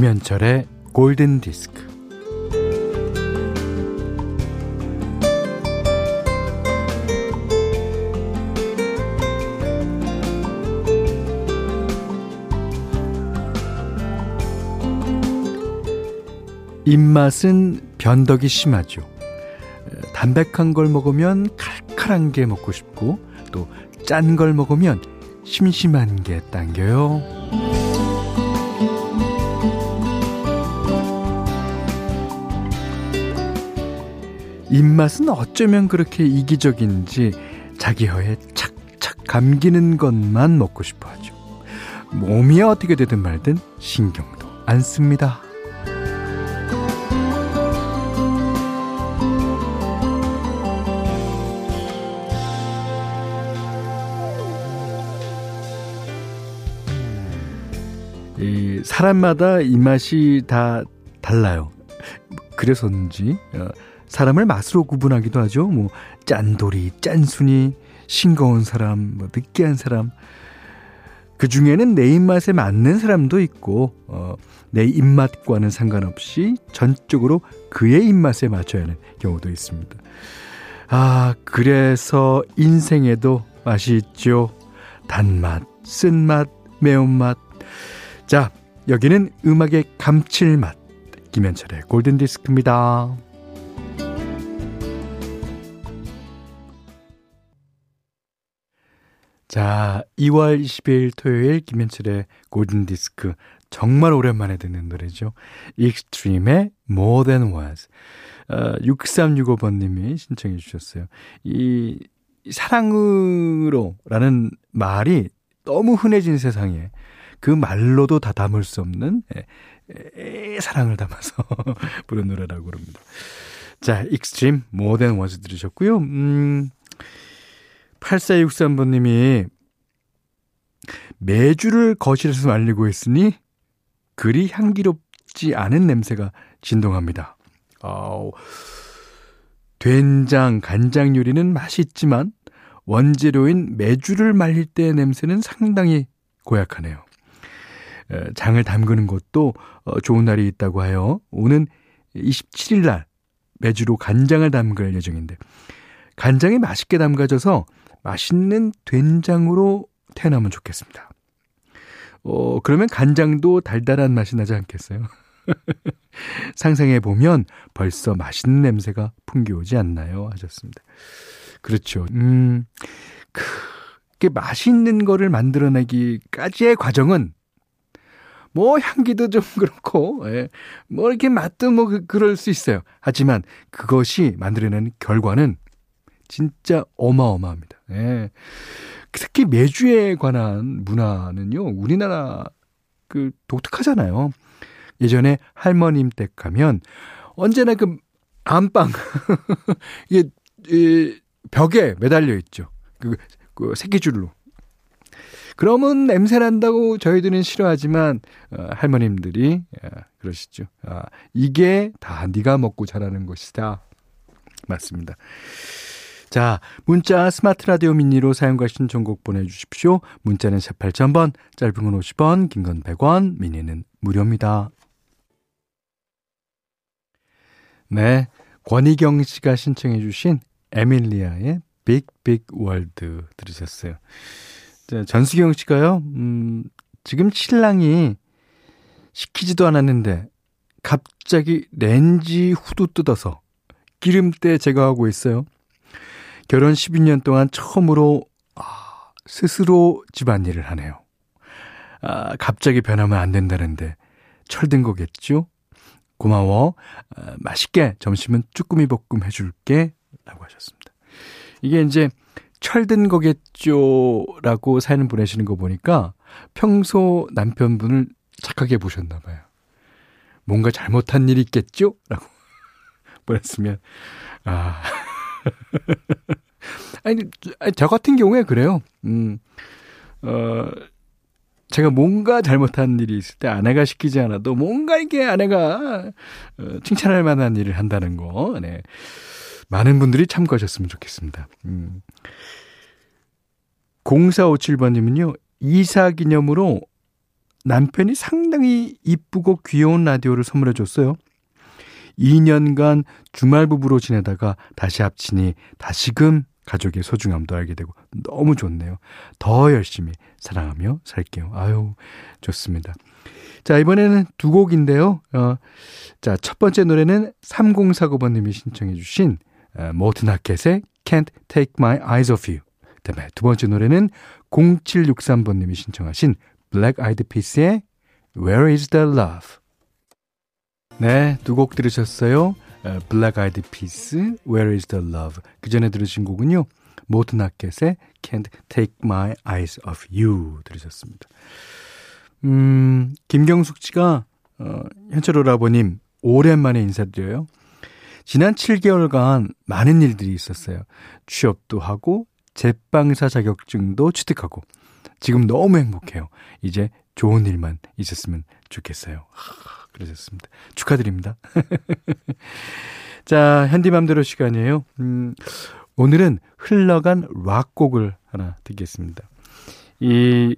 김현철의 골든 디스크. 입맛은 변덕이 심하죠. 담백한 걸 먹으면 칼칼한 게 먹고 싶고 또 짠 걸 먹으면 심심한 게 당겨요. 입맛은 어쩌면 그렇게 이기적인지 자기 혀에 착착 감기는 것만 먹고 싶어 하죠. 몸이 어떻게 되든 말든 신경도 안 씁니다. 이 사람마다 입맛이 다 달라요. 그래서인지 어, 사람을 맛으로 구분하기도 하죠. 뭐 짠돌이, 짠순이, 싱거운 사람, 뭐 느끼한 사람. 그 중에는 내 입맛에 맞는 사람도 있고 어, 내 입맛과는 상관없이 전적으로 그의 입맛에 맞춰야 하는 경우도 있습니다. 아, 그래서 인생에도 맛이 있죠. 단맛, 쓴맛, 매운맛, 자, 여기는 음악의 감칠맛. 김현철의 골든 디스크입니다. 자, 2월 20일 토요일 김현철의 골든 디스크. 정말 오랜만에 듣는 노래죠. 익스트림의 More Than Words. 어, 6365번님이 신청해 주셨어요. 이, 사랑으로 라는 말이 너무 흔해진 세상에 그 말로도 다 담을 수 없는 에, 에, 사랑을 담아서 부른 노래라고 그럽니다. 자, 익스트림 More Than Words 들으셨고요. 음, 8463번님이 메주를 거실에서 말리고 있으니 그리 향기롭지 않은 냄새가 진동합니다. 아우, 된장, 간장 요리는 맛있지만 원재료인 매주를 말릴 때의 냄새는 상당히 고약하네요. 장을 담그는 것도 어, 좋은 날이 있다고 하여 오는 27일 날 매주로 간장을 담글 예정인데 간장이 맛있게 담가져서 맛있는 된장으로 태어나면 좋겠습니다. 어, 그러면 간장도 달달한 맛이 나지 않겠어요? 상상해 보면 벌써 맛있는 냄새가 풍겨오지 않나요? 하셨습니다. 그렇죠. 음, 그, 맛있는 거를 만들어내기까지의 과정은 뭐 향기도 좀 그렇고, 예. 뭐 이렇게 맛도 뭐 그, 그럴 수 있어요. 하지만 그것이 만들어내는 결과는 진짜 어마어마합니다. 예. 특히 매주에 관한 문화는요, 우리나라 그 독특하잖아요. 예전에 할머님 댁 가면 언제나 그 안방 이게 이 벽에 매달려 있죠. 그, 그 새끼줄로. 그러면 냄새 난다고 저희들은 싫어하지만 어, 할머님들이 어, 그러시죠. 아, 이게 다 네가 먹고 자라는 것이다. 맞습니다. 자, 문자 스마트 라디오 미니로 사연과 신청곡 보내주십시오. 문자는 샵 8000번, 짧은 건 50원, 긴 건 100원, 미니는 무료입니다. 네, 권희경 씨가 신청해 주신 에밀리아의 Big Big World 들으셨어요. 전수경 씨가요, 음, 지금 신랑이 시키지도 않았는데 갑자기 렌지 후드 뜯어서 기름때 제거하고 있어요. 결혼 12년 동안 처음으로 아, 스스로 집안일을 하네요. 아, 갑자기 변하면 안 된다는데 철든 거겠죠? 고마워. 아, 맛있게 점심은 쭈꾸미 볶음 해줄게. 라고 하셨습니다. 이게 이제 철든 거겠죠. 라고 사연 보내시는 거 보니까 평소 남편분을 착하게 보셨나 봐요. 뭔가 잘못한 일이 있겠죠? 라고 보냈으면, 아. 아니, 저 같은 경우에 그래요. 음, 어, 제가 뭔가 잘못한 일이 있을 때 아내가 시키지 않아도 뭔가 이게 아내가 어, 칭찬할 만한 일을 한다는 거, 네. 많은 분들이 참고하셨으면 좋겠습니다. 음. 0457번님은요, 이사 기념으로 남편이 상당히 이쁘고 귀여운 라디오를 선물해 줬어요. 2년간 주말 부부로 지내다가 다시 합치니 다시금 가족의 소중함도 알게 되고 너무 좋네요. 더 열심히 사랑하며 살게요. 아유, 좋습니다. 자, 이번에는 두 곡인데요. 어, 자, 첫 번째 노래는 3049번님이 신청해주신 어, 모튼 하켓의 Can't Take My Eyes Off You. 그다음에 두 번째 노래는 0763번님이 신청하신 Black Eyed Peas의 Where Is the Love. 네, 두 곡 들으셨어요. Black Eyed Peas, Where Is the Love. 그 전에 들으신 곡은요. 모튼 하켓의 Can't Take My Eyes Off You 들으셨습니다. 음, 김경숙 씨가 어, 현철 오라버님 오랜만에 인사드려요. 지난 7개월간 많은 일들이 있었어요. 취업도 하고 제빵사 자격증도 취득하고 지금 너무 행복해요. 이제 좋은 일만 있었으면 좋겠어요. 하, 그러셨습니다. 축하드립니다. 자, 현디맘대로 시간이에요. 음, 오늘은 흘러간 락곡을 하나 듣겠습니다. 이,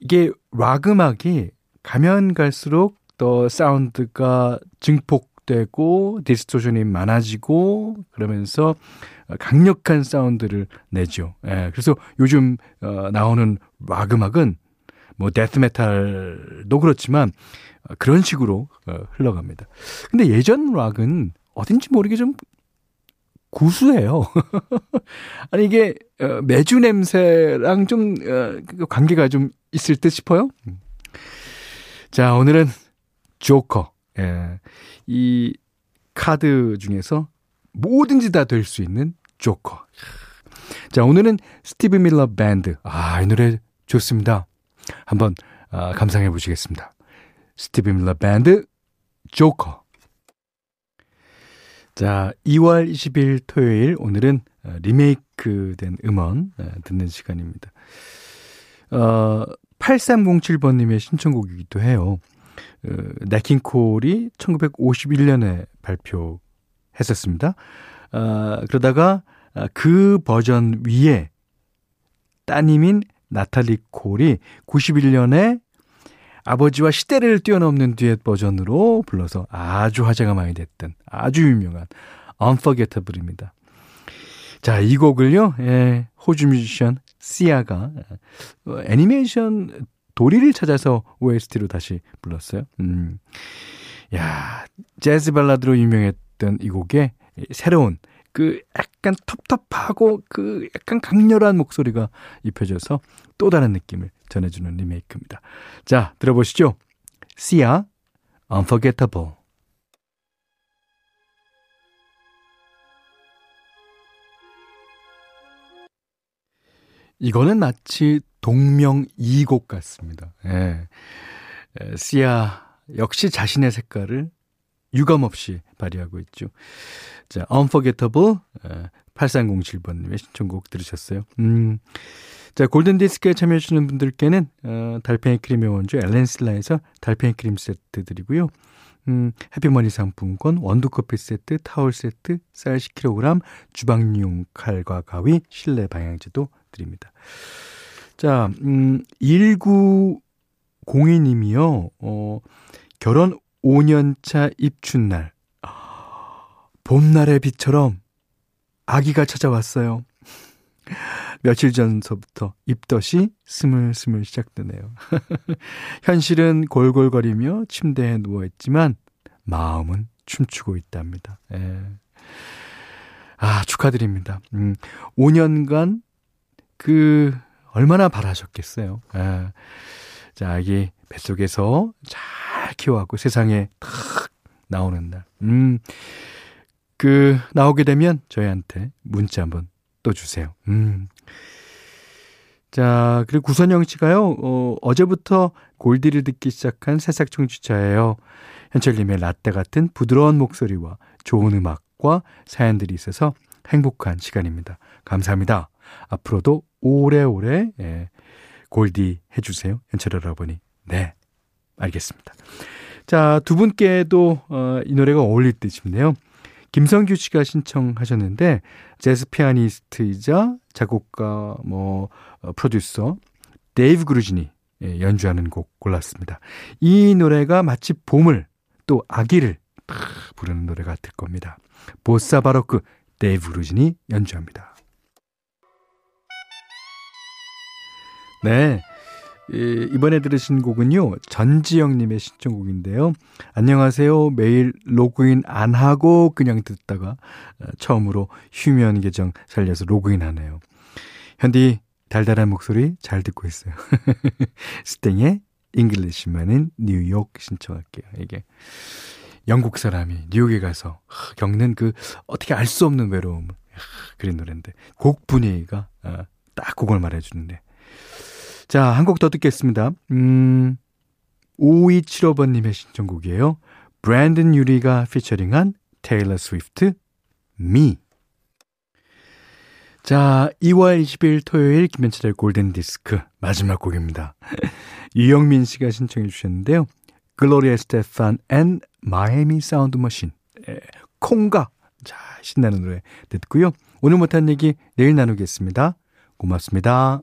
이게 락 음악이 가면 갈수록 더 사운드가 증폭되고 디스토션이 많아지고 그러면서 강력한 사운드를 내죠. 예, 그래서 요즘 어, 나오는 락 음악은 뭐 데스메탈도 그렇지만 어, 그런 식으로 어, 흘러갑니다. 근데 예전 락은 어딘지 모르게 좀 구수해요. 아니 이게 어, 메주 냄새랑 좀그 관계가 좀 있을 듯 싶어요. 음. 자 오늘은 조커. 예. 이 카드 중에서 뭐든지 다 될 수 있는 조커. 자 오늘은 스티브 밀러 밴드. 아이 노래 좋습니다. 한번 아, 감상해 보시겠습니다. 스티브 밀러 밴드 조커. 자, 2월 20일 토요일 오늘은 어, 리메이크된 음원 어, 듣는 시간입니다. 어, 8307번님의 신청곡이기도 해요. 어, 네킹콜이 1951년에 발표했었습니다. 어, 그러다가 그 버전 위에 따님인 나탈리 콜이 91년에 아버지와 시대를 뛰어넘는 듀엣 버전으로 불러서 아주 화제가 많이 됐던 아주 유명한 Unforgettable입니다. 자, 이 곡을요, 예, 호주 뮤지션 시아가 어, 애니메이션 도리를 찾아서 OST로 다시 불렀어요. 음. 야, 재즈 발라드로 유명했던 이 곡에 새로운 그 약간 텁텁하고 그 약간 강렬한 목소리가 입혀져서 또 다른 느낌을 전해주는 리메이크입니다. 자, 들어보시죠. 시아, Unforgettable. 이거는 마치 동명이곡 같습니다. 예. 시아 역시 자신의 색깔을 유감없이 발휘하고 있죠. 자, Unforgettable 8307번님의 신청곡 들으셨어요. 음. 자, 골든디스크에 참여해주시는 분들께는, 어, 달팽이 크림의 원조 엘렌슬라에서 달팽이 크림 세트 드리고요. 음, 해피머니 상품권, 원두커피 세트, 타월 세트, 쌀 10kg, 주방용 칼과 가위, 실내 방향제도 드립니다. 자, 음, 1902님이요, 어, 결혼 5년차 입춘날, 봄날의 빛처럼 아기가 찾아왔어요. 며칠 전서부터 입덧이 스물스물 시작되네요. 현실은 골골거리며 침대에 누워있지만 마음은 춤추고 있답니다. 예. 아, 축하드립니다. 음, 5년간 그, 얼마나 바라셨겠어요. 예. 자, 아기 뱃속에서 잘 키워갖고 세상에 탁 나오는 날. 음, 그, 나오게 되면 저희한테 문자 한번 또 주세요. 음. 자, 그리고 구선영 씨가요, 어, 어제부터 골디를 듣기 시작한 새싹 청취자예요. 현철님의 라떼 같은 부드러운 목소리와 좋은 음악과 사연들이 있어서 행복한 시간입니다. 감사합니다. 앞으로도 오래오래, 예, 골디 해주세요. 현철 여러분이. 네. 알겠습니다. 자, 두 분께도, 어, 이 노래가 어울릴 듯 싶네요. 김성규 씨가 신청하셨는데 재즈 피아니스트이자 작곡가 뭐 어, 프로듀서 데이브 그루신이 예, 연주하는 곡 골랐습니다. 이 노래가 마치 봄을 또 아기를 부르는 노래 같을 겁니다. Bossa Baroque 데이브 그루신이 연주합니다. 네. 이번에 들으신 곡은요, 전지영님의 신청곡인데요. 안녕하세요. 매일 로그인 안 하고 그냥 듣다가 어, 처음으로 휴면 계정 살려서 로그인 하네요. 현디, 달달한 목소리 잘 듣고 있어요. 스팅의 Englishman in New York 신청할게요. 이게 영국 사람이 뉴욕에 가서 겪는 그 어떻게 알 수 없는 외로움 그런 노래인데 곡 분위기가 어, 딱 그걸 말해주는데 자, 한 곡 더 듣겠습니다. 음, 5275번님의 신청곡이에요. 브랜든 유리가 피처링한 테일러 스위프트, Me. 자, 2월 20일 토요일 김현철의 골든 디스크 마지막 곡입니다. 유영민 씨가 신청해 주셨는데요. 글로리아 에스테판 앤 마이애미 사운드 머신. 콩가. 자, 신나는 노래 듣고요. 오늘 못한 얘기 내일 나누겠습니다. 고맙습니다.